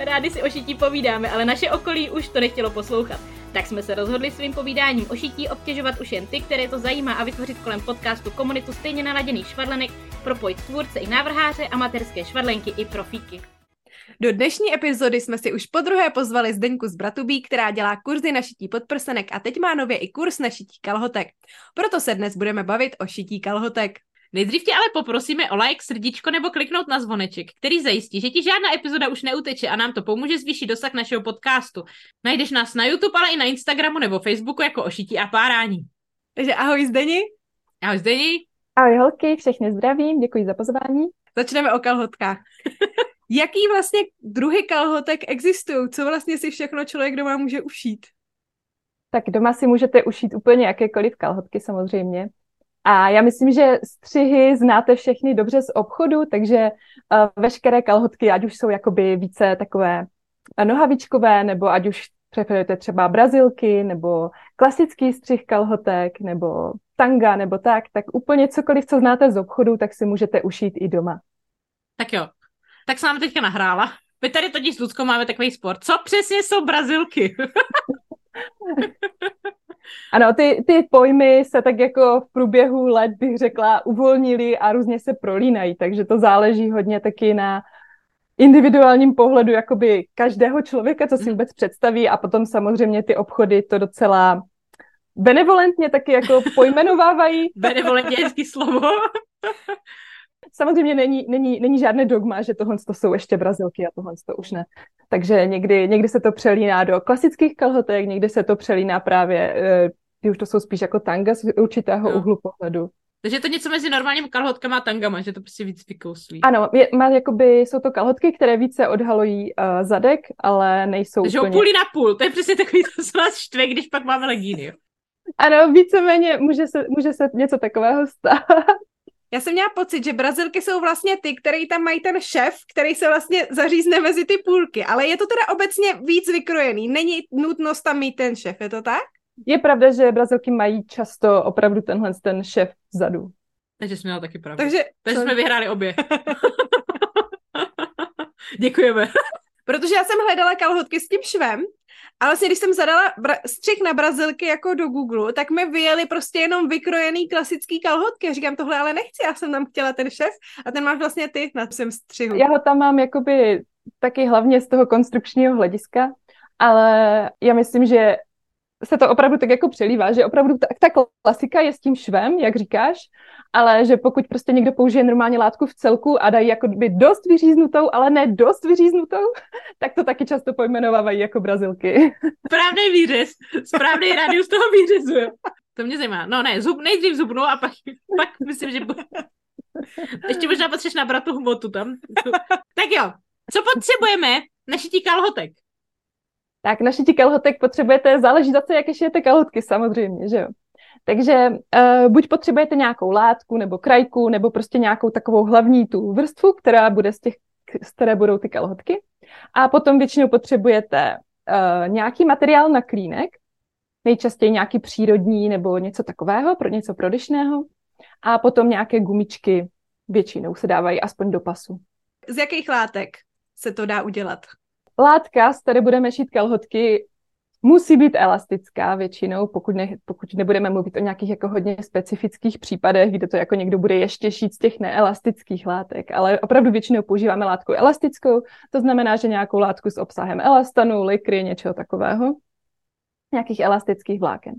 Rádi si o šití povídáme, ale naše okolí už to nechtělo poslouchat. Tak jsme se rozhodli svým povídáním o šití obtěžovat už jen ty, které to zajímá a vytvořit kolem podcastu komunitu stejně naladěných švadlenek, propojit tvůrce i návrháře, amatérské švadlenky i profíky. Do dnešní epizody jsme si už po druhé pozvali Zdeňku z Bratubí, která dělá kurzy na šití podprsenek a teď má nově i kurz na šití kalhotek. Proto se dnes budeme bavit o šití kalhotek. Nejdřív tě ale poprosíme o like, srdíčko nebo kliknout na zvoneček, který zajistí, že ti žádná epizoda už neuteče a nám to pomůže zvýšit dosah našeho podcastu. Najdeš nás na YouTube, ale i na Instagramu nebo Facebooku jako ošití a párání. Takže ahoj Zdeni. Ahoj Zdeni. Ahoj holky, všechny zdravím, děkuji za pozvání. Začneme o kalhotkách. Jaký vlastně druhy kalhotek existují? Co vlastně si všechno člověk doma může ušít? Tak doma si můžete ušít úplně jakékoliv kalhotky samozřejmě. A já myslím, že střihy znáte všechny dobře z obchodu, takže uh, veškeré kalhotky, ať už jsou jakoby více takové nohavičkové, nebo ať už preferujete třeba brazilky, nebo klasický střih kalhotek, nebo tanga, nebo tak, tak úplně cokoliv, co znáte z obchodu, tak si můžete ušít i doma. Tak jo, tak se nám teďka nahrála. My tady totiž s Ludskou máme takový sport. Co přesně jsou brazilky? Ano, ty, ty pojmy se tak jako v průběhu let, bych řekla, uvolnili a různě se prolínají, takže to záleží hodně taky na individuálním pohledu jakoby každého člověka, co si mhm. vůbec představí a potom samozřejmě ty obchody to docela benevolentně taky jako pojmenovávají. benevolentně je hezký slovo. Samozřejmě není, není, není žádné dogma, že tohle to jsou ještě brazilky a tohle to už ne. Takže někdy, někdy se to přelíná do klasických kalhotek, někdy se to přelíná právě, eh, ty už to jsou spíš jako tanga z určitého no. úhlu pohledu. Takže je to něco mezi normálními kalhotkama a tangama, že to prostě víc vykouslí. Ano, je, má, jakoby, jsou to kalhotky, které více odhalují uh, zadek, ale nejsou Takže úplně... půli na půl, to je přesně takový, to se nás štve, když pak máme legíny. Ano, víceméně může se, může se něco takového stát. Já jsem měla pocit, že Brazilky jsou vlastně ty, který tam mají ten šef, který se vlastně zařízne mezi ty půlky, ale je to teda obecně víc vykrojený. Není nutnost tam mít ten šef, je to tak? Je pravda, že Brazilky mají často opravdu tenhle ten šef vzadu. Takže jsme měla taky pravdu. Takže, Takže jsme vyhráli obě. Děkujeme. Protože já jsem hledala kalhotky s tím švem a vlastně, když jsem zadala bra- střih na brazilky jako do Google, tak mi vyjeli prostě jenom vykrojený klasický kalhotky. Říkám, tohle ale nechci, já jsem tam chtěla ten šef a ten máš vlastně ty na svém střihu. Já ho tam mám jakoby taky hlavně z toho konstrukčního hlediska, ale já myslím, že se to opravdu tak jako přelívá, že opravdu ta, ta klasika je s tím švem, jak říkáš, ale že pokud prostě někdo použije normálně látku v celku a dají jako by dost vyříznutou, ale ne dost vyříznutou, tak to taky často pojmenovávají jako brazilky. Správný výřez, správný rádius toho výřezu. To mě zajímá. No ne, zub, nejdřív zubnu a pak, pak myslím, že... Ještě možná potřeš nabrat tu hmotu tam. Tak jo, co potřebujeme na šití kalhotek? Tak na šití kalhotek potřebujete, záleží zase, jaké šijete kalhotky samozřejmě, že jo. Takže uh, buď potřebujete nějakou látku nebo krajku, nebo prostě nějakou takovou hlavní tu vrstvu, která bude z těch, z které budou ty kalhotky. A potom většinou potřebujete uh, nějaký materiál na klínek, nejčastěji nějaký přírodní nebo něco takového, pro něco prodyšného. A potom nějaké gumičky většinou se dávají aspoň do pasu. Z jakých látek se to dá udělat? Látka, z které budeme šít kalhotky, musí být elastická většinou, pokud, ne, pokud nebudeme mluvit o nějakých jako hodně specifických případech, kde to jako někdo bude ještě šít z těch neelastických látek, ale opravdu většinou používáme látku elastickou, to znamená, že nějakou látku s obsahem elastanu, likry, něčeho takového, nějakých elastických vláken.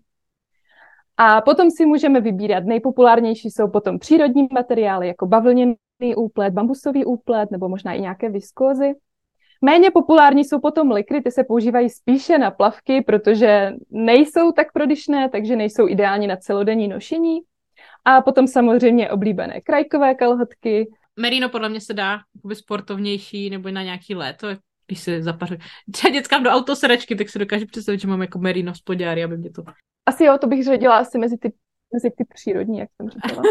A potom si můžeme vybírat, nejpopulárnější jsou potom přírodní materiály, jako bavlněný úplet, bambusový úplet, nebo možná i nějaké viskózy. Méně populární jsou potom likry, ty se používají spíše na plavky, protože nejsou tak prodyšné, takže nejsou ideální na celodenní nošení. A potom samozřejmě oblíbené krajkové kalhotky. Merino podle mě se dá sportovnější nebo na nějaký léto. když se zapařuje. Třeba dětskám do autosedačky, tak si dokážu představit, že mám jako merino spodňáry, aby mě to... Asi jo, to bych řadila asi mezi ty mezi ty přírodní, jak jsem říkala.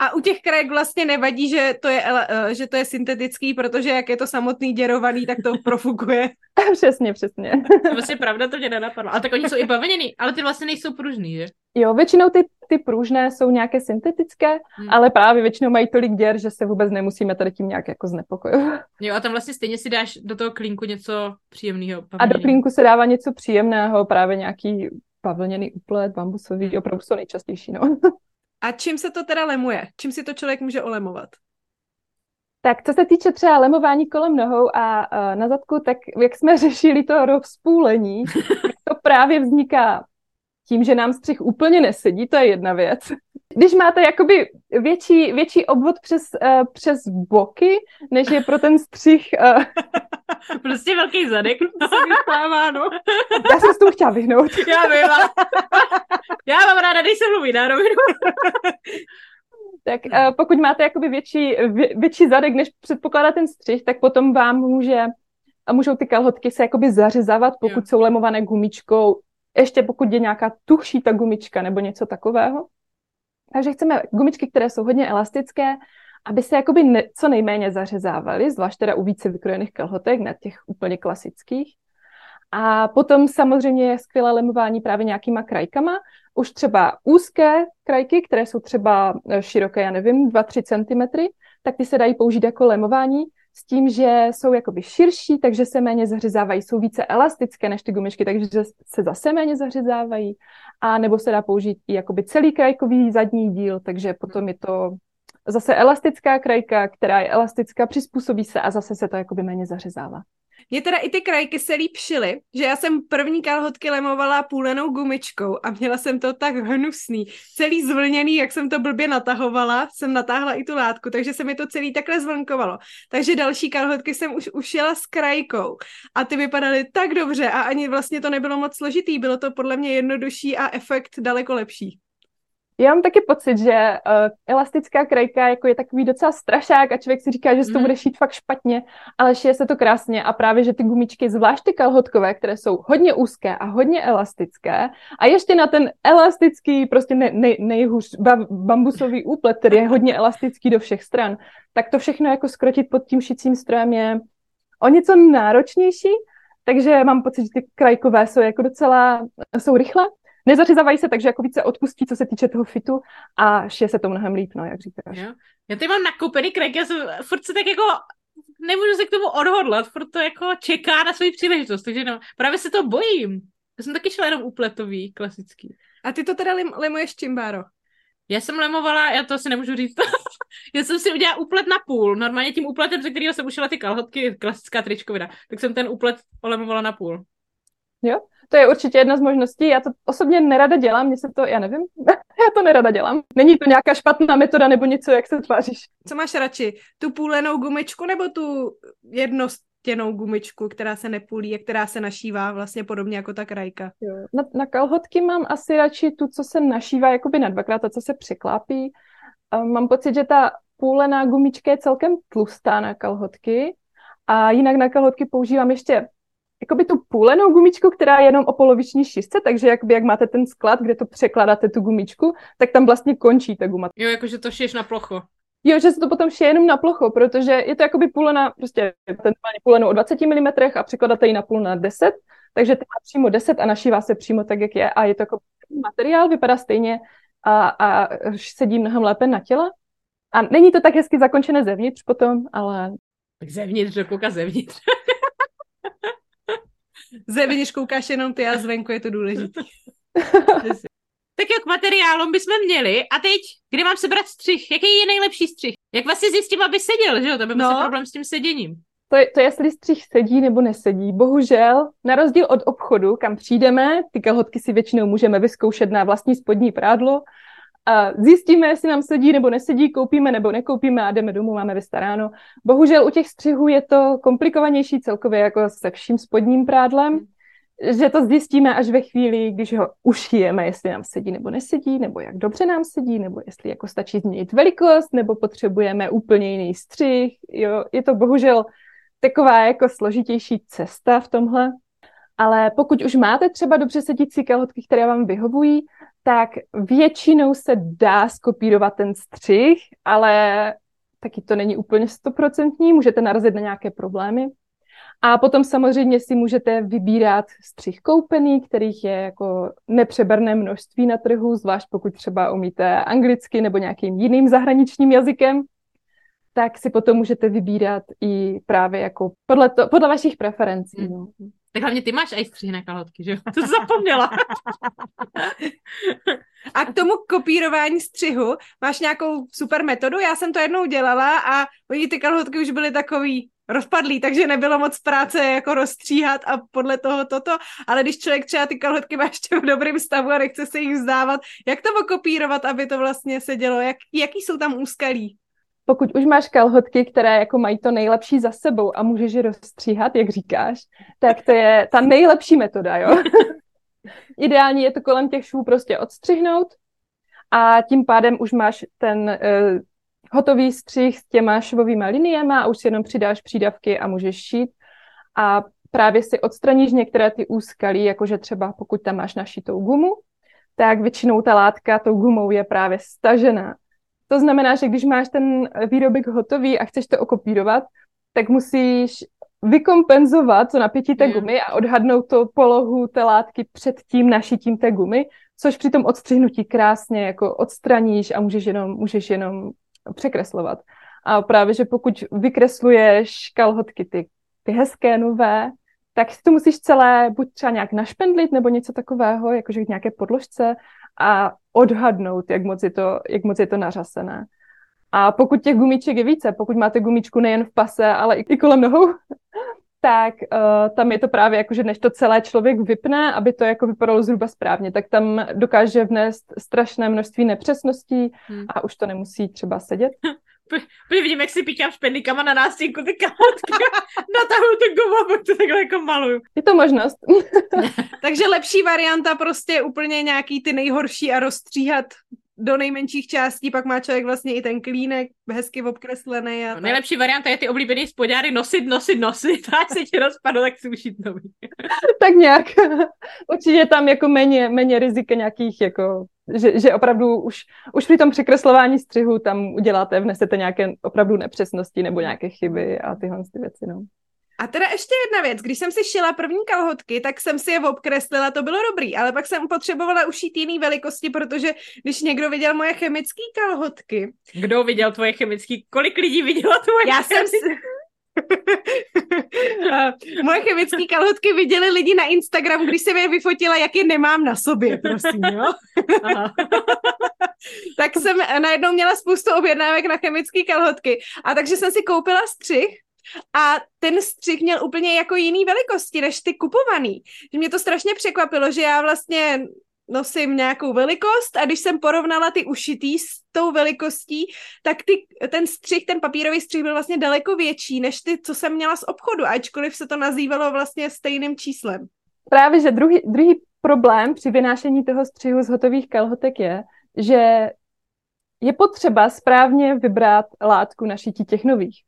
A u těch krajek vlastně nevadí, že to je, eh, že to je syntetický, protože jak je to samotný děrovaný, tak to profukuje. přesně, přesně. To vlastně pravda, to mě nenapadlo. Ale tak oni jsou i bavlněný, ale ty vlastně nejsou pružný, že? Jo, většinou ty, ty pružné jsou nějaké syntetické, hmm. ale právě většinou mají tolik děr, že se vůbec nemusíme tady tím nějak jako znepokojovat. Jo, a tam vlastně stejně si dáš do toho klínku něco příjemného. A do klínku se dává něco příjemného, právě nějaký pavlněný úplet, bambusový, hmm. opravdu jsou nejčastější, no. A čím se to teda lemuje? Čím si to člověk může olemovat? Tak co se týče třeba lemování kolem nohou a uh, na zadku, tak jak jsme řešili to rozpůlení, to právě vzniká tím, že nám střih úplně nesedí, to je jedna věc. Když máte jakoby větší, větší obvod přes, uh, přes boky, než je pro ten střih... Uh, prostě velký zadek. To se vystává, no. Já jsem s tomu chtěla vyhnout. Já vím, ale... Já mám ráda, když se mluví na rovinu. tak uh, pokud máte jakoby větší, vě, větší zadek, než předpokládá ten střih, tak potom vám může a můžou ty kalhotky se jakoby zařezávat, pokud jo. jsou lemované gumičkou, ještě pokud je nějaká tuchší ta gumička nebo něco takového. Takže chceme gumičky, které jsou hodně elastické, aby se jakoby ne, co nejméně zařezávaly, zvlášť teda u více vykrojených kalhotek, na těch úplně klasických. A potom samozřejmě je skvělé lemování právě nějakýma krajkama. Už třeba úzké krajky, které jsou třeba e, široké, já nevím, 2-3 cm, tak ty se dají použít jako lemování s tím, že jsou jakoby širší, takže se méně zařezávají, jsou více elastické než ty gumičky, takže se zase méně zařezávají. A nebo se dá použít i jakoby celý krajkový zadní díl, takže potom je to zase elastická krajka, která je elastická, přizpůsobí se a zase se to jakoby méně zařezává. Mně teda i ty krajky se líp šily, že já jsem první kalhotky lemovala půlenou gumičkou a měla jsem to tak hnusný, celý zvlněný, jak jsem to blbě natahovala, jsem natáhla i tu látku, takže se mi to celý takhle zvlnkovalo. Takže další kalhotky jsem už ušila s krajkou a ty vypadaly tak dobře a ani vlastně to nebylo moc složitý, bylo to podle mě jednodušší a efekt daleko lepší. Já mám taky pocit, že uh, elastická krajka jako je takový docela strašák a člověk si říká, že se to mm. bude šít fakt špatně, ale šije se to krásně a právě, že ty gumičky, zvlášť ty kalhotkové, které jsou hodně úzké a hodně elastické a ještě na ten elastický, prostě ne, ne, nejhůř ba, bambusový úplet, který je hodně elastický do všech stran, tak to všechno jako skrotit pod tím šicím strojem je o něco náročnější, takže mám pocit, že ty krajkové jsou jako docela, jsou rychle nezařezávají se, takže jako více odpustí, co se týče toho fitu a šije se to mnohem líp, no, jak říkáš. Jo. Já tady mám nakoupený krek, já jsem furt se tak jako nemůžu se k tomu odhodlat, furt to jako čeká na svou příležitost, takže no, právě se to bojím. Já jsem taky šla jenom upletový, klasický. A ty to teda lim, limuješ čím, Báro? Já jsem lemovala, já to asi nemůžu říct, já jsem si udělala úplet na půl, normálně tím úpletem, ze kterého jsem ušila ty kalhotky, klasická tričkovina, tak jsem ten úplet olemovala na půl. Jo, to je určitě jedna z možností. Já to osobně nerada dělám, mně se to, já nevím, já to nerada dělám. Není to nějaká špatná metoda nebo něco, jak se tváříš. Co máš radši? Tu půlenou gumičku nebo tu jednostěnou gumičku, která se nepůlí a která se našívá vlastně podobně jako ta krajka? Na, na kalhotky mám asi radši tu, co se našívá jakoby na dvakrát, ta, co se překlápí. Um, mám pocit, že ta půlená gumička je celkem tlustá na kalhotky. A jinak na kalhotky používám ještě jakoby tu půlenou gumičku, která je jenom o poloviční šířce, takže jak, jak máte ten sklad, kde to překládáte tu gumičku, tak tam vlastně končí ta guma. Jo, jakože to šiješ na plocho. Jo, že se to potom šije jenom na plocho, protože je to jakoby půlena, prostě ten půlenou o 20 mm a překládáte ji na půl na 10, takže to má přímo 10 a našívá se přímo tak, jak je a je to jako materiál, vypadá stejně a, a sedí mnohem lépe na těle. A není to tak hezky zakončené zevnitř potom, ale... Tak zevnitř, do kluka zevnitř. Zevnitř koukáš jenom ty a zvenku je to důležité. tak jak materiálům bychom měli a teď, kde mám sebrat střih? Jaký je nejlepší střih? Jak vlastně zjistím, aby seděl, že jo? To by byl no. problém s tím seděním. To, je, to jestli střih sedí nebo nesedí. Bohužel, na rozdíl od obchodu, kam přijdeme, ty kalhotky si většinou můžeme vyzkoušet na vlastní spodní prádlo a zjistíme, jestli nám sedí nebo nesedí, koupíme nebo nekoupíme a jdeme domů, máme vystaráno. Bohužel u těch střihů je to komplikovanější celkově jako se vším spodním prádlem, že to zjistíme až ve chvíli, když ho ušijeme, jestli nám sedí nebo nesedí, nebo jak dobře nám sedí, nebo jestli jako stačí změnit velikost, nebo potřebujeme úplně jiný střih. Jo, je to bohužel taková jako složitější cesta v tomhle. Ale pokud už máte třeba dobře sedící kalhotky, které vám vyhovují, tak většinou se dá skopírovat ten střih, ale taky to není úplně stoprocentní, můžete narazit na nějaké problémy. A potom samozřejmě si můžete vybírat střih koupený, kterých je jako nepřeberné množství na trhu, zvlášť pokud třeba umíte anglicky nebo nějakým jiným zahraničním jazykem, tak si potom můžete vybírat i právě jako podle, to, podle vašich preferencí. Mm. No. Tak hlavně ty máš i střih na kalhotky, že jo? To zapomněla. A k tomu kopírování střihu máš nějakou super metodu? Já jsem to jednou dělala a oni ty kalhotky už byly takový rozpadlý, takže nebylo moc práce jako rozstříhat a podle toho toto, ale když člověk třeba ty kalhotky má ještě v dobrém stavu a nechce se jich vzdávat, jak to okopírovat, aby to vlastně se dělo? Jak, jaký jsou tam úskalí? Pokud už máš kalhotky, které jako mají to nejlepší za sebou a můžeš je rozstříhat, jak říkáš, tak to je ta nejlepší metoda, jo. Ideální je to kolem těch švů prostě odstřihnout a tím pádem už máš ten uh, hotový střih s těma švovými liniemi a už si jenom přidáš přídavky a můžeš šít a právě si odstraníš některé ty úskalí, jakože třeba pokud tam máš našitou gumu, tak většinou ta látka tou gumou je právě stažená. To znamená, že když máš ten výrobek hotový a chceš to okopírovat, tak musíš vykompenzovat to napětí té gumy a odhadnout to polohu té látky před tím našitím té gumy, což při tom odstřihnutí krásně jako odstraníš a můžeš jenom, můžeš jenom překreslovat. A právě, že pokud vykresluješ kalhotky ty, ty hezké, nové, tak si to musíš celé buď třeba nějak našpendlit nebo něco takového, jakože k nějaké podložce a odhadnout, jak moc je to, jak moc je to nařasené. A pokud těch gumiček je více, pokud máte gumičku nejen v pase, ale i kolem nohou, tak uh, tam je to právě jako, že než to celé člověk vypne, aby to jako vypadalo zhruba správně, tak tam dokáže vnést strašné množství nepřesností hmm. a už to nemusí třeba sedět. Pojď vidím, jak si píkám špendlíkama na nástěnku ty kalhotky natahuju tu gumu a to takhle jako maluju. Je to možnost. Takže lepší varianta prostě úplně nějaký ty nejhorší a rozstříhat do nejmenších částí, pak má člověk vlastně i ten klínek hezky obkreslený. A no, nejlepší varianta je ty oblíbený spodňáry nosit, nosit, nosit, a se ti rozpadlo, tak si ušít nový. tak nějak. Určitě tam jako méně, méně rizika nějakých jako že, že opravdu už, už při tom překreslování střihu tam uděláte, vnesete nějaké opravdu nepřesnosti nebo nějaké chyby a tyhle ty věci, no. A teda ještě jedna věc, když jsem si šila první kalhotky, tak jsem si je obkreslila, to bylo dobrý, ale pak jsem potřebovala ušít jiný velikosti, protože když někdo viděl moje chemické kalhotky... Kdo viděl tvoje chemické? Kolik lidí vidělo tvoje Já jsem si... Moje chemické kalhotky viděli lidi na Instagram, když jsem je vyfotila, jak je nemám na sobě, prosím, jo? tak jsem najednou měla spoustu objednávek na chemické kalhotky. A takže jsem si koupila střih a ten střih měl úplně jako jiný velikosti než ty kupovaný. Že mě to strašně překvapilo, že já vlastně nosím nějakou velikost a když jsem porovnala ty ušitý s tou velikostí, tak ty, ten střih, ten papírový střih byl vlastně daleko větší než ty, co jsem měla z obchodu, ačkoliv se to nazývalo vlastně stejným číslem. Právě, že druhý, druhý problém při vynášení toho střihu z hotových kalhotek je, že je potřeba správně vybrat látku na šití těch nových.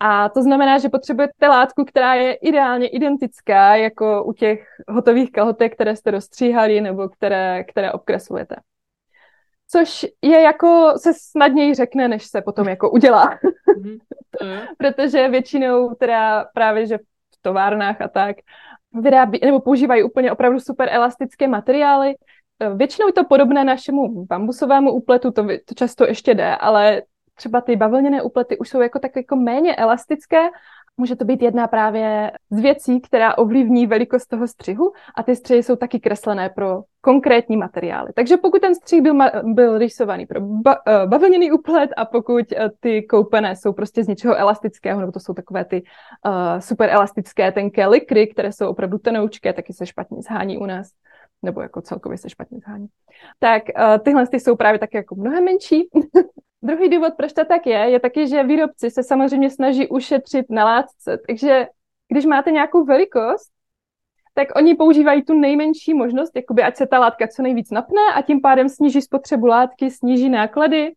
A to znamená, že potřebujete látku, která je ideálně identická jako u těch hotových kalhotek, které jste rozstříhali nebo které, které obkreslujete. Což je jako, se snadněji řekne, než se potom jako udělá. Mhm. Protože většinou teda právě, že v továrnách a tak vyrábí, nebo používají úplně opravdu super elastické materiály. Většinou je to podobné našemu bambusovému úpletu, to, to často ještě jde, ale třeba ty bavlněné uplety už jsou jako tak jako méně elastické, Může to být jedna právě z věcí, která ovlivní velikost toho střihu a ty střihy jsou taky kreslené pro konkrétní materiály. Takže pokud ten střih byl, byl rysovaný pro ba, uh, bavlněný uplet a pokud uh, ty koupené jsou prostě z něčeho elastického, nebo to jsou takové ty uh, super elastické tenké likry, které jsou opravdu tenoučké, taky se špatně zhání u nás nebo jako celkově se špatně zhání. Tak uh, tyhle ty jsou právě taky jako mnohem menší Druhý důvod, proč to tak je, je taky, že výrobci se samozřejmě snaží ušetřit na látce. Takže když máte nějakou velikost, tak oni používají tu nejmenší možnost, jakoby ať se ta látka co nejvíc napne a tím pádem sníží spotřebu látky, sníží náklady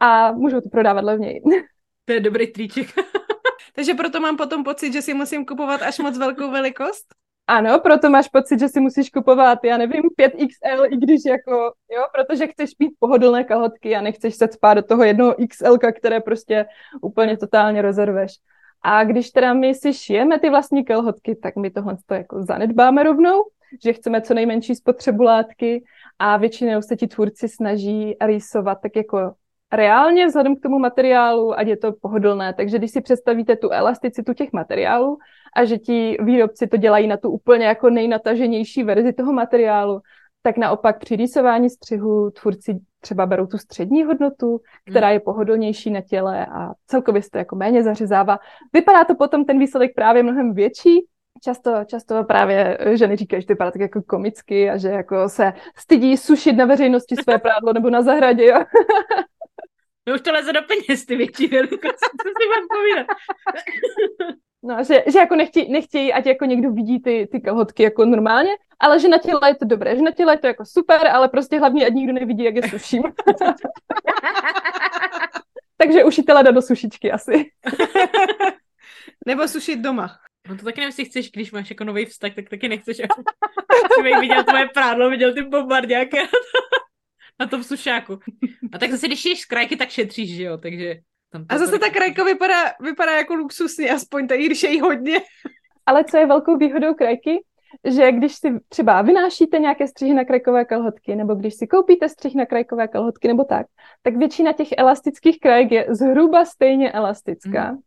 a můžou to prodávat levněji. To je dobrý triček. Takže proto mám potom pocit, že si musím kupovat až moc velkou velikost? Ano, proto máš pocit, že si musíš kupovat, já nevím, 5XL, i když jako, jo, protože chceš mít pohodlné kalhotky a nechceš se spát do toho jednoho XL, které prostě úplně totálně rozerveš. A když teda my si šijeme ty vlastní kalhotky, tak my tohle to jako zanedbáme rovnou, že chceme co nejmenší spotřebu látky a většinou se ti tvůrci snaží rýsovat tak jako reálně vzhledem k tomu materiálu, ať je to pohodlné. Takže když si představíte tu elasticitu těch materiálů a že ti výrobci to dělají na tu úplně jako nejnataženější verzi toho materiálu, tak naopak při rýsování střihu tvůrci třeba berou tu střední hodnotu, která je pohodlnější na těle a celkově se to jako méně zařezává. Vypadá to potom ten výsledek právě mnohem větší, Často, často právě ženy říkají, že to vypadá tak jako komicky a že jako se stydí sušit na veřejnosti své prádlo nebo na zahradě. Jo? No už to leze do peněz, ty větší velikosti, co si mám povídat. No, že, že jako nechtějí, nechtějí, ať jako někdo vidí ty, ty kalhotky jako normálně, ale že na těle je to dobré, že na těle je to jako super, ale prostě hlavně, ať nikdo nevidí, jak je suším. Takže ušitele dá do sušičky asi. Nebo sušit doma. No to taky nevím, chceš, když máš jako nový vztah, tak taky nechceš, aby viděl tvoje prádlo, viděl ty bombardáky na tom sušáku. A tak zase, když ješ z krajky, tak šetříš, že jo, takže... Tam a zase ta krajka vypadá, vypadá jako luxusně, aspoň tady, když je jí hodně. Ale co je velkou výhodou krajky, že když si třeba vynášíte nějaké střihy na krajkové kalhotky, nebo když si koupíte střih na krajkové kalhotky, nebo tak, tak většina těch elastických krajek je zhruba stejně elastická. Mm.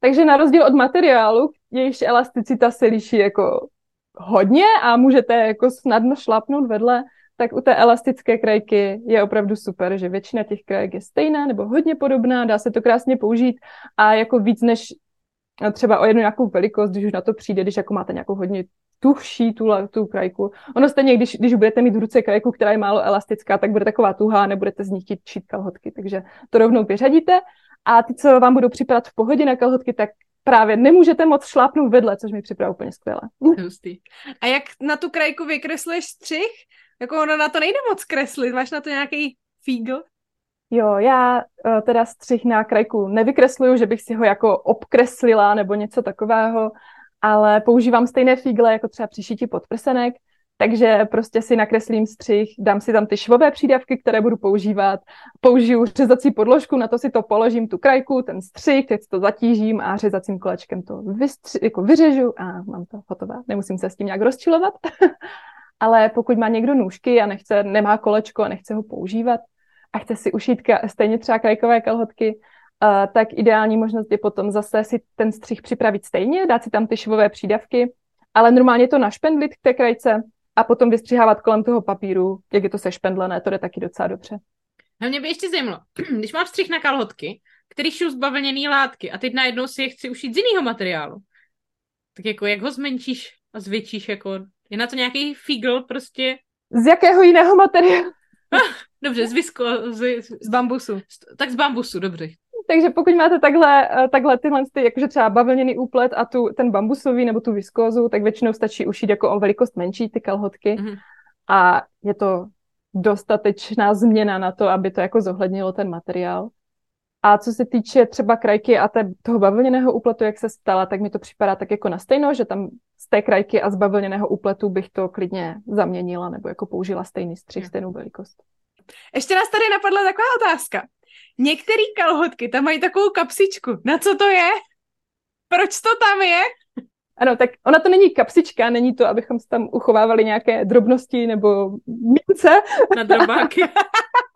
Takže na rozdíl od materiálu, jejichž elasticita se liší jako hodně a můžete jako snadno šlapnout vedle, tak u té elastické krajky je opravdu super, že většina těch krajek je stejná nebo hodně podobná, dá se to krásně použít a jako víc než třeba o jednu nějakou velikost, když už na to přijde, když jako máte nějakou hodně tuhší tu, tu krajku. Ono stejně, když, když budete mít v ruce krajku, která je málo elastická, tak bude taková tuhá, nebudete z ní chtít šít kalhotky, takže to rovnou vyřadíte. A ty, co vám budou připadat v pohodě na kalhotky, tak právě nemůžete moc šlápnout vedle, což mi připadá úplně skvěle. Hustý. A jak na tu krajku vykresluješ střih? Jako ono na to nejde moc kreslit, máš na to nějaký fígl? Jo, já uh, teda střih na krajku nevykresluju, že bych si ho jako obkreslila nebo něco takového, ale používám stejné fígle jako třeba při šití podprsenek, takže prostě si nakreslím střih, dám si tam ty švové přídavky, které budu používat, použiju řezací podložku, na to si to položím tu krajku, ten střih, teď to zatížím a řezacím kolečkem to vystři, jako vyřežu a mám to hotové. Nemusím se s tím nějak rozčilovat. Ale pokud má někdo nůžky a nechce, nemá kolečko a nechce ho používat a chce si ušít stejně třeba krajkové kalhotky, uh, tak ideální možnost je potom zase si ten střih připravit stejně, dát si tam ty švové přídavky, ale normálně to našpendlit k té krajce a potom vystřihávat kolem toho papíru, jak je to sešpendlené, to jde taky docela dobře. No mě by ještě zajímalo, když mám střih na kalhotky, který šou zbavlněný látky a teď najednou si je chci ušít z jiného materiálu, tak jako jak ho zmenšíš a zvětšíš, jako je na to nějaký figl prostě? Z jakého jiného materiálu? Dobře, z visko, z, z bambusu. Tak z bambusu, dobře. Takže pokud máte takhle, eh, takhle tyhle, ty, jakože třeba bavlněný úplet a tu, ten bambusový nebo tu viskózu, tak většinou stačí ušít jako o velikost menší ty kalhotky. Mm-hmm. A je to dostatečná změna na to, aby to jako zohlednilo ten materiál. A co se týče třeba krajky a té, toho bavlněného úpletu, jak se ptala, tak mi to připadá tak jako na stejno, že tam z té krajky a z bavlněného úpletu bych to klidně zaměnila nebo jako použila stejný střih, stejnou velikost. Ještě nás tady napadla taková otázka. Některé kalhotky tam mají takovou kapsičku. Na co to je? Proč to tam je? Ano, tak ona to není kapsička, není to, abychom tam uchovávali nějaké drobnosti nebo mince. Na drobáky.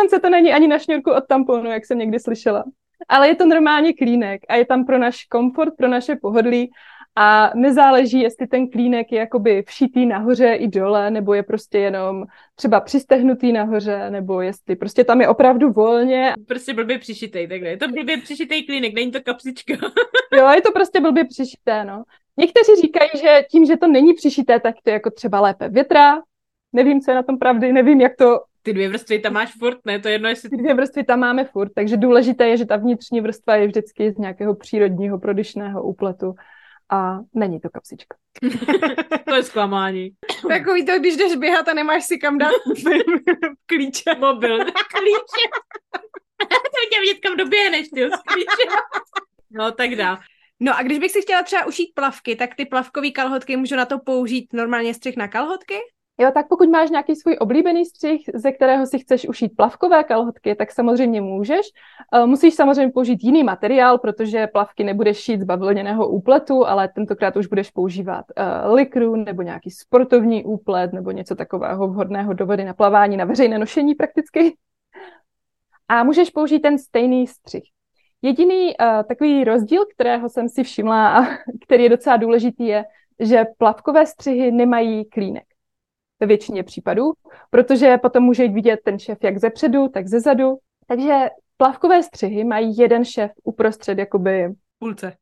Dokonce to není ani na šňůrku od tamponu, jak jsem někdy slyšela. Ale je to normálně klínek a je tam pro náš komfort, pro naše pohodlí a nezáleží, jestli ten klínek je jakoby všitý nahoře i dole, nebo je prostě jenom třeba přistehnutý nahoře, nebo jestli prostě tam je opravdu volně. Prostě blbě přišitej, takhle. Je to blbě přišitej klínek, není to kapsička. jo, je to prostě blbě přišité, no. Někteří říkají, že tím, že to není přišité, tak to je jako třeba lépe větra. Nevím, co je na tom pravdy, nevím, jak to ty dvě vrstvy tam máš furt, ne? To je jedno, jestli... Ty dvě vrstvy tam máme furt, takže důležité je, že ta vnitřní vrstva je vždycky z nějakého přírodního prodyšného úpletu a není to kapsička. to je zklamání. Takový to, když jdeš běhat a nemáš si kam dát klíče. Mobil. klíče. to tě vidět, kam doběhneš, ty klíče. No, tak dál. No a když bych si chtěla třeba ušít plavky, tak ty plavkové kalhotky můžu na to použít normálně střih na kalhotky? Jo, tak pokud máš nějaký svůj oblíbený střih, ze kterého si chceš ušít plavkové kalhotky, tak samozřejmě můžeš. Uh, musíš samozřejmě použít jiný materiál, protože plavky nebudeš šít z bavlněného úpletu, ale tentokrát už budeš používat uh, likru nebo nějaký sportovní úplet nebo něco takového vhodného do vody na plavání, na veřejné nošení prakticky. A můžeš použít ten stejný střih. Jediný uh, takový rozdíl, kterého jsem si všimla a který je docela důležitý, je, že plavkové střihy nemají klínek ve většině případů, protože potom může jít vidět ten šéf jak ze předu, tak ze zadu. Takže plavkové střihy mají jeden šéf uprostřed, jakoby... Půlce.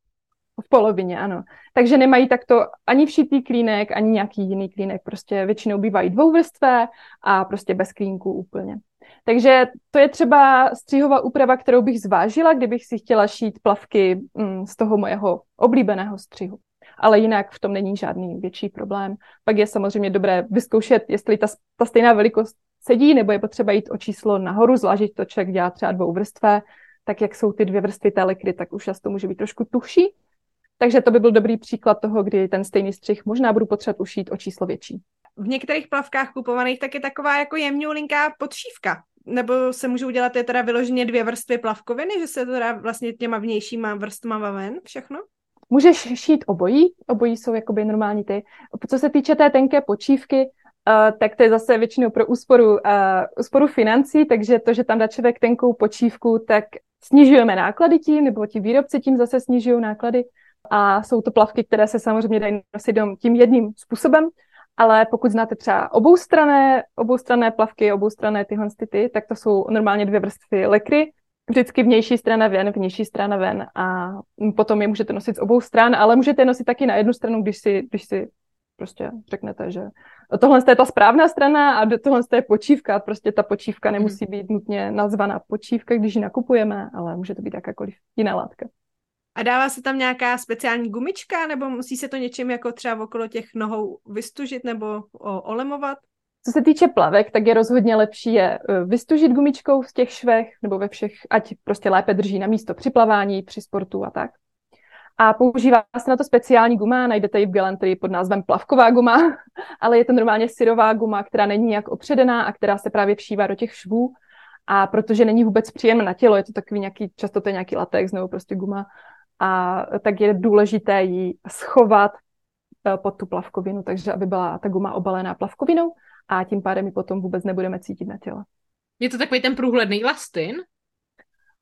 V polovině, ano. Takže nemají takto ani všitý klínek, ani nějaký jiný klínek. Prostě většinou bývají dvouvrstvé a prostě bez klínku úplně. Takže to je třeba střihová úprava, kterou bych zvážila, kdybych si chtěla šít plavky mm, z toho mojeho oblíbeného střihu ale jinak v tom není žádný větší problém. Pak je samozřejmě dobré vyzkoušet, jestli ta, ta stejná velikost sedí, nebo je potřeba jít o číslo nahoru, zvlášť to člověk dělá třeba dvou vrstvé, tak jak jsou ty dvě vrstvy té lekry, tak už často může být trošku tuší. Takže to by byl dobrý příklad toho, kdy ten stejný střih možná budu potřebovat ušít o číslo větší. V některých plavkách kupovaných tak je taková jako jemňoulinká podšívka. Nebo se můžou udělat je teda vyloženě dvě vrstvy plavkoviny, že se teda vlastně těma vnějšíma vrstvama ven všechno? Můžeš šít obojí, obojí jsou jakoby normální ty. Co se týče té tenké počívky, uh, tak to je zase většinou pro úsporu, uh, úsporu financí, takže to, že tam dá člověk tenkou počívku, tak snižujeme náklady tím, nebo ti výrobci tím zase snižují náklady. A jsou to plavky, které se samozřejmě dají nosit tím jedním způsobem, ale pokud znáte třeba oboustrané, oboustrané plavky, oboustrané tyhle ty, tak to jsou normálně dvě vrstvy lekry, vždycky vnější strana ven, vnější strana ven a potom je můžete nosit z obou stran, ale můžete je nosit taky na jednu stranu, když si, když si prostě řeknete, že tohle je ta správná strana a tohle je počívka. Prostě ta počívka nemusí hmm. být nutně nazvaná počívka, když ji nakupujeme, ale může to být jakákoliv jiná látka. A dává se tam nějaká speciální gumička, nebo musí se to něčím jako třeba okolo těch nohou vystužit nebo olemovat? Co se týče plavek, tak je rozhodně lepší je e, vystužit gumičkou v těch švech nebo ve všech, ať prostě lépe drží na místo při plavání, při sportu a tak. A používá se na to speciální guma, najdete ji v Galanterii pod názvem plavková guma, ale je to normálně syrová guma, která není nějak opředená a která se právě všívá do těch švů. A protože není vůbec příjemná na tělo, je to takový nějaký, často to je nějaký latex nebo prostě guma, a tak je důležité ji schovat e, pod tu plavkovinu, takže aby byla ta guma obalená plavkovinou a tím pádem ji potom vůbec nebudeme cítit na těle. Je to takový ten průhledný lastin?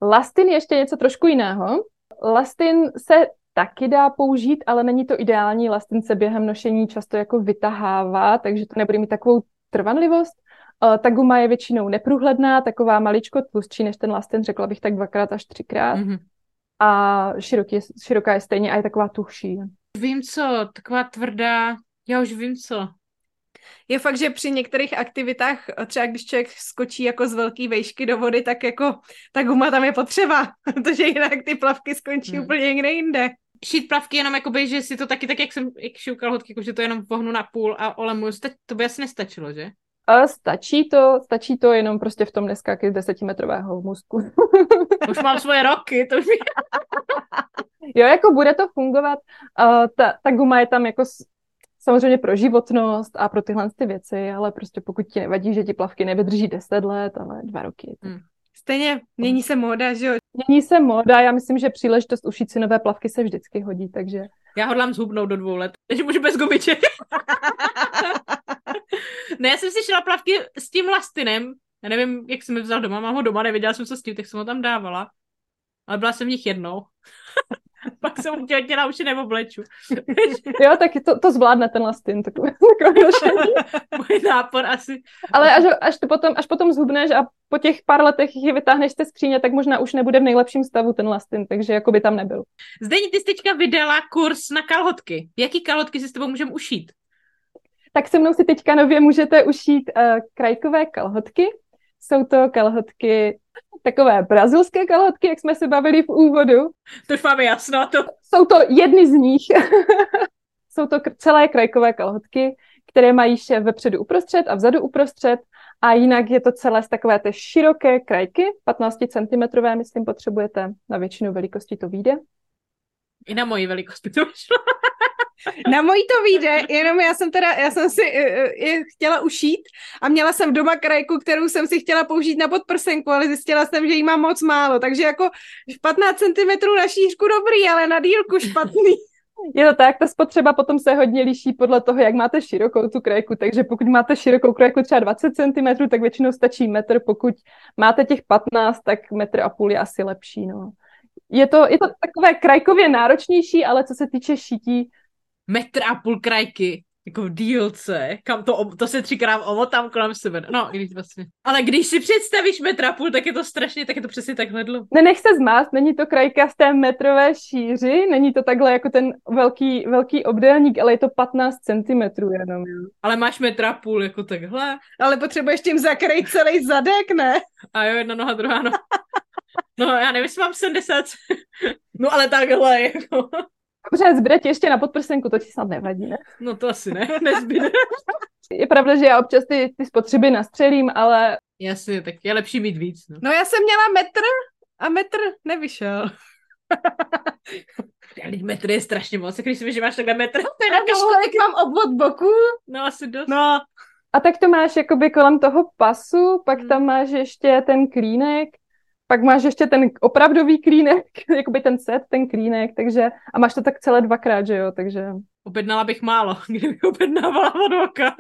Lastin je ještě něco trošku jiného. Lastin se taky dá použít, ale není to ideální. Lastin se během nošení často jako vytahává, takže to nebude mít takovou trvanlivost. Uh, ta guma je většinou neprůhledná, taková maličko tlustší než ten lastin, řekla bych tak dvakrát až třikrát. Mm-hmm. A široký, široká je stejně a je taková tuhší. Vím co, taková tvrdá, já už vím co je fakt, že při některých aktivitách, třeba když člověk skočí jako z velké vejšky do vody, tak jako ta guma tam je potřeba, protože jinak ty plavky skončí hmm. úplně někde jinde. Šít plavky jenom jakoby, že si to taky tak, jak jsem jak šiju kalhotky, jako že to jenom pohnu na půl a olemuju, to by asi nestačilo, že? A stačí to, stačí to jenom prostě v tom dneska z desetimetrového můstku. Už mám svoje roky, to už Jo, jako bude to fungovat. Uh, ta, ta guma je tam jako samozřejmě pro životnost a pro tyhle ty věci, ale prostě pokud ti nevadí, že ti plavky nevydrží 10 let, ale dva roky. Tak... Hmm. Stejně mění se móda, že jo? Mění se móda, já myslím, že příležitost ušít si nové plavky se vždycky hodí, takže... Já hodlám zhubnout do dvou let, takže můžu bez gumiček. ne, já jsem si šla plavky s tím lastinem, já nevím, jak jsem je vzal doma, mám ho doma, nevěděla jsem, co s tím, tak jsem ho tam dávala. Ale byla jsem v nich jednou. Pak jsem utěhotněla už neobleču. jo, tak to, to zvládne ten lastin, takové, Můj nápor asi. Ale až, až, to potom, až potom zhubneš a po těch pár letech je vytáhneš z té skříně, tak možná už nebude v nejlepším stavu ten lastin, takže jako by tam nebyl. Zdení, ty jsi teďka vydala kurz na kalhotky. Jaký kalhotky si s tebou můžeme ušít? Tak se mnou si teďka nově můžete ušít uh, krajkové kalhotky. Jsou to kalhotky takové brazilské kalhotky, jak jsme se bavili v úvodu. Máme jasno. To... Jsou to jedny z nich. Jsou to celé krajkové kalhotky, které mají šéf vepředu uprostřed a vzadu uprostřed a jinak je to celé z takové té široké krajky, 15 cm, myslím, potřebujete, na většinu velikosti to vyjde. I na moji velikost by to vyšlo. Na mojí to vyjde, jenom já jsem teda, já jsem si uh, je chtěla ušít a měla jsem doma krajku, kterou jsem si chtěla použít na podprsenku, ale zjistila jsem, že jí mám moc málo, takže jako 15 cm na šířku dobrý, ale na dílku špatný. Je to tak, ta spotřeba potom se hodně liší podle toho, jak máte širokou tu krajku, takže pokud máte širokou krajku třeba 20 cm, tak většinou stačí metr, pokud máte těch 15, tak metr a půl je asi lepší, no. Je to, je to takové krajkově náročnější, ale co se týče šití, Metr a půl krajky, jako v dílce, kam to, to se třikrát omotám kolem sebe. No, i když vlastně. Ale když si představíš metr a půl, tak je to strašně, tak je to přesně takhle dlouho. Nenech se zmást, není to krajka v té metrové šíři, není to takhle jako ten velký, velký obdélník, ale je to 15 cm jenom. Jo. Ale máš metr a půl, jako takhle. Ale potřebuješ tím zakrýt celý zadek, ne? A jo, jedna noha, druhá noha. No, já nevím, jestli mám 70. No, ale takhle, jako. Dobře, zbyde ti ještě na podprsenku, to ti snad nevadí, ne? No to asi ne, nezbyde. Je pravda, že já občas ty, ty spotřeby nastřelím, ale... Jasně, tak je lepší mít víc. No, no já jsem měla metr a metr nevyšel. Ale metr je strašně moc, když si víš, že máš takhle metr. Kolik mám obvod boku? No asi dost. No. A tak to máš jakoby kolem toho pasu, pak tam máš ještě ten klínek, pak máš ještě ten opravdový klínek, jakoby ten set, ten klínek, takže, a máš to tak celé dvakrát, že jo, takže... Objednala bych málo, kdybych objednávala od oka.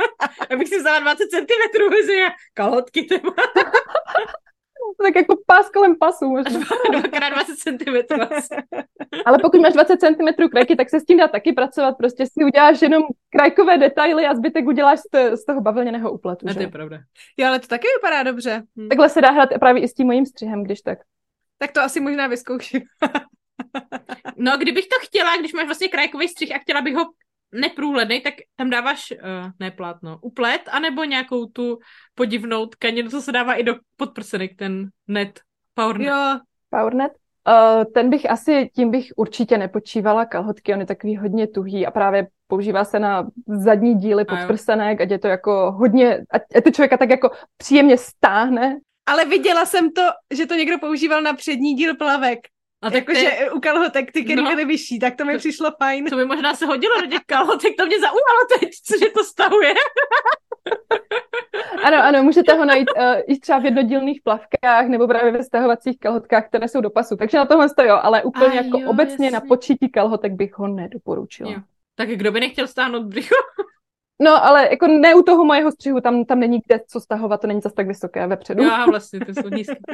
Abych si vzala 20 cm mezi kalhotky téma. tak jako pás kolem pasu možná. Dvakrát 20 cm. Ale pokud máš 20 cm krajky, tak se s tím dá taky pracovat. Prostě si uděláš jenom krajkové detaily a zbytek uděláš z, toho bavlněného úpletu. A to je pravda. Jo, ale to taky vypadá dobře. Hm. Takhle se dá hrát právě i s tím mojím střihem, když tak. Tak to asi možná vyzkouším. no, kdybych to chtěla, když máš vlastně krajkový střih a chtěla bych ho neprůhledný, tak tam dáváš, uh, ne plátno, uplet, anebo nějakou tu podivnou tkaninu, co se dává i do podprsenek, ten net, powernet. Jo. Powernet? Uh, ten bych asi, tím bych určitě nepočívala kalhotky, on je takový hodně tuhý a právě používá se na zadní díly podprsenek, ať je to jako hodně, ať to člověka tak jako příjemně stáhne. Ale viděla jsem to, že to někdo používal na přední díl plavek. A tak Jakože ty... u kalhotek ty, které no. byly vyšší, tak to mi přišlo fajn. To by možná se hodilo do těch kalhotek, to mě zaujalo teď, cože to stahuje. ano, ano, můžete ho najít uh, i třeba v jednodílných plavkách nebo právě ve stahovacích kalhotkách, které jsou do pasu. Takže na tohle to jo, ale úplně A jako jo, obecně jasný. na počítí kalhotek bych ho nedoporučila. Jo. Tak kdo by nechtěl stáhnout břicho? No, ale jako ne u toho mojeho střihu, tam, tam není kde co stahovat, to není zase tak vysoké vepředu. Já vlastně, to jsou nízké.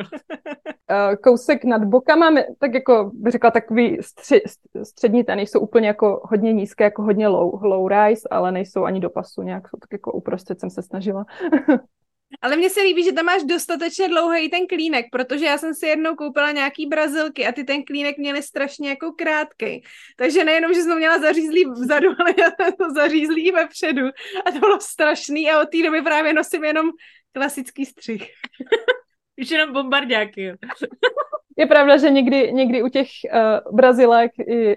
Eh, kousek nad bokama, tak jako bych řekla takový stři, střední ten, jsou úplně jako hodně nízké, jako hodně low, low rise, ale nejsou ani do pasu, nějak jsou tak jako uprostřed jsem se snažila. Ale mně se líbí, že tam máš dostatečně dlouhý ten klínek, protože já jsem si jednou koupila nějaký brazilky a ty ten klínek měly strašně jako krátký. Takže nejenom, že jsem měla zařízlý vzadu, ale já jsem to zařízlý vepředu. A to bylo strašný a od té doby právě nosím jenom klasický střih. Už jenom bombardáky. Je pravda, že někdy, někdy u těch uh, brazilek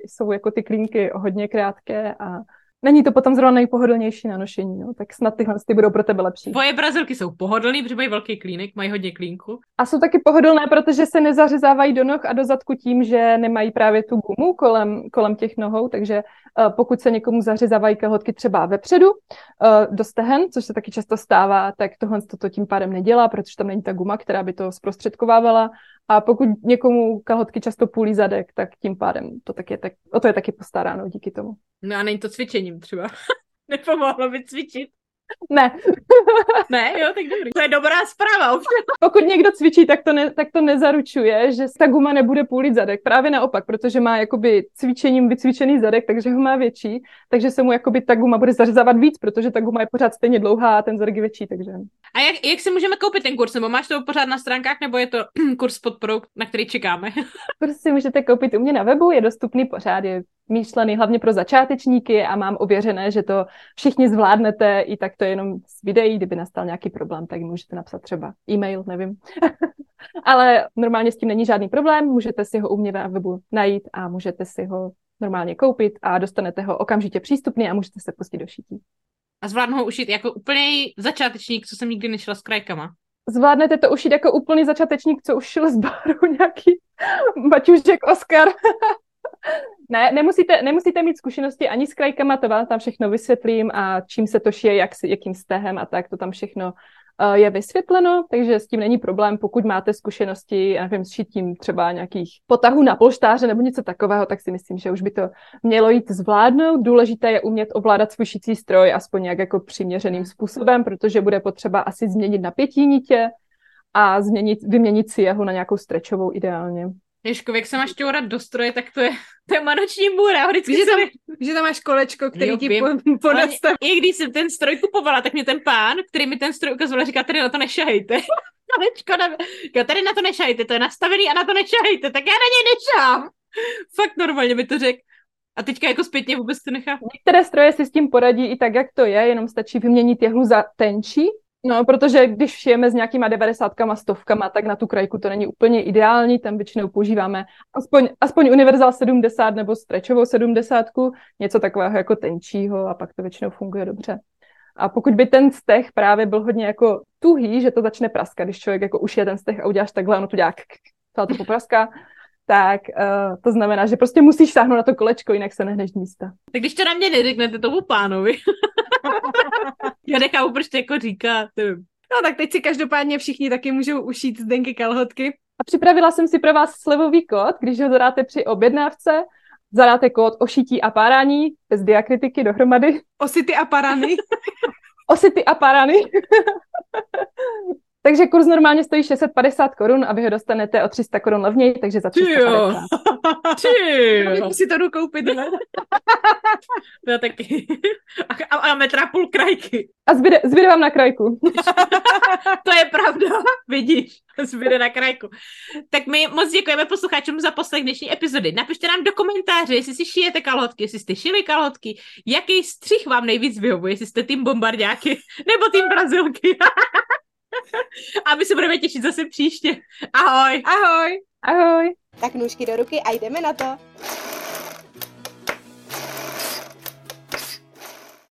jsou jako ty klínky hodně krátké a není to potom zrovna nejpohodlnější na nošení, no, tak snad tyhle ty budou pro tebe lepší. Tvoje brazilky jsou pohodlný, protože mají velký klínek, mají hodně klínku. A jsou taky pohodlné, protože se nezařezávají do noh a do zadku tím, že nemají právě tu gumu kolem, kolem těch nohou, takže uh, pokud se někomu zařezávají kalhotky třeba vepředu uh, do stehen, což se taky často stává, tak tohle to tím pádem nedělá, protože tam není ta guma, která by to zprostředkovávala a pokud někomu kalhotky často půlí zadek, tak tím pádem to tak je, tak, o to je taky postaráno díky tomu. No a není to cvičením třeba. Nepomohlo by cvičit. Ne. ne, jo, tak dobrý. To je dobrá zpráva. Pokud někdo cvičí, tak to, ne, tak to nezaručuje, že ta guma nebude půlit zadek. Právě naopak, protože má jakoby cvičením vycvičený zadek, takže ho má větší, takže se mu jakoby ta guma bude zařezávat víc, protože ta guma je pořád stejně dlouhá a ten zadek je větší, takže... A jak, jak si můžeme koupit ten kurz? Nebo máš to pořád na stránkách, nebo je to kurz podporou, na který čekáme? Kurz si můžete koupit u mě na webu, je dostupný pořád, je myšlený hlavně pro začátečníky a mám ověřené, že to všichni zvládnete, i tak to je jenom z videí, kdyby nastal nějaký problém, tak můžete napsat třeba e-mail, nevím. Ale normálně s tím není žádný problém, můžete si ho u mě na webu najít a můžete si ho normálně koupit a dostanete ho okamžitě přístupný a můžete se pustit do šití. A zvládnu ho ušít jako úplný začátečník, co jsem nikdy nešla s krajkama. Zvládnete to ušít jako úplný začátečník, co už šel z baru nějaký baťušek Oscar. Ne, nemusíte, nemusíte mít zkušenosti ani s krajkama, to vám tam všechno vysvětlím a čím se to šije, jak, jakým stehem a tak, to tam všechno uh, je vysvětleno, takže s tím není problém, pokud máte zkušenosti, já nevím, s šitím třeba nějakých potahů na polštáře nebo něco takového, tak si myslím, že už by to mělo jít zvládnout. Důležité je umět ovládat svůj šicí stroj aspoň nějak jako přiměřeným způsobem, protože bude potřeba asi změnit napětí nitě a změnit, vyměnit si jeho na nějakou strečovou ideálně. Ježko, jak se máš šťourat do stroje, tak to je, to je manoční můra. Vždycky že tam, se... že tam máš kolečko, který Jo, ti po, ponastaví. I když jsem ten stroj kupovala, tak mě ten pán, který mi ten stroj ukazoval, říká, tady na to nešahejte. Kolečko, na... říká, tady na to nešahejte, to je nastavený a na to nešahejte, tak já na něj nešám. Fakt normálně mi to řekl. A teďka jako zpětně vůbec to nechápu. Některé stroje si s tím poradí i tak, jak to je, jenom stačí vyměnit jehlu za tenčí. No, protože když šijeme s nějakýma 90 stovkama, tak na tu krajku to není úplně ideální, tam většinou používáme aspoň, aspoň Universal 70 nebo stretchovou 70, něco takového jako tenčího a pak to většinou funguje dobře. A pokud by ten steh právě byl hodně jako tuhý, že to začne praskat, když člověk jako ušije ten steh a uděláš takhle, ono to dělá celá to popraská, tak uh, to znamená, že prostě musíš sáhnout na to kolečko, jinak se nehneš z místa. Tak když to na mě neřeknete tomu pánovi. Já nechápu, proč to jako říká. No tak teď si každopádně všichni taky můžou ušít zdenky kalhotky. A připravila jsem si pro vás slevový kód, když ho zadáte při objednávce, zadáte kód ošití a párání, bez diakritiky dohromady, Osity a parany. osity a párany. Takže kurz normálně stojí 650 korun a vy ho dostanete o 300 korun levněji, takže za 350. Ty jo. si to jdu koupit, ne? Já taky. A, a, a metra půl krajky. A zbyde, zbyde vám na krajku. To je pravda, vidíš, zbyde na krajku. Tak my moc děkujeme posluchačům za poslech dnešní epizody. Napište nám do komentáře, jestli si šijete kalhotky, jestli jste šili kalhotky, jaký střih vám nejvíc vyhovuje, jestli jste tým bombardáky nebo tým brazilky. A my se budeme těšit zase příště. Ahoj! Ahoj! Ahoj! Tak nůžky do ruky a jdeme na to.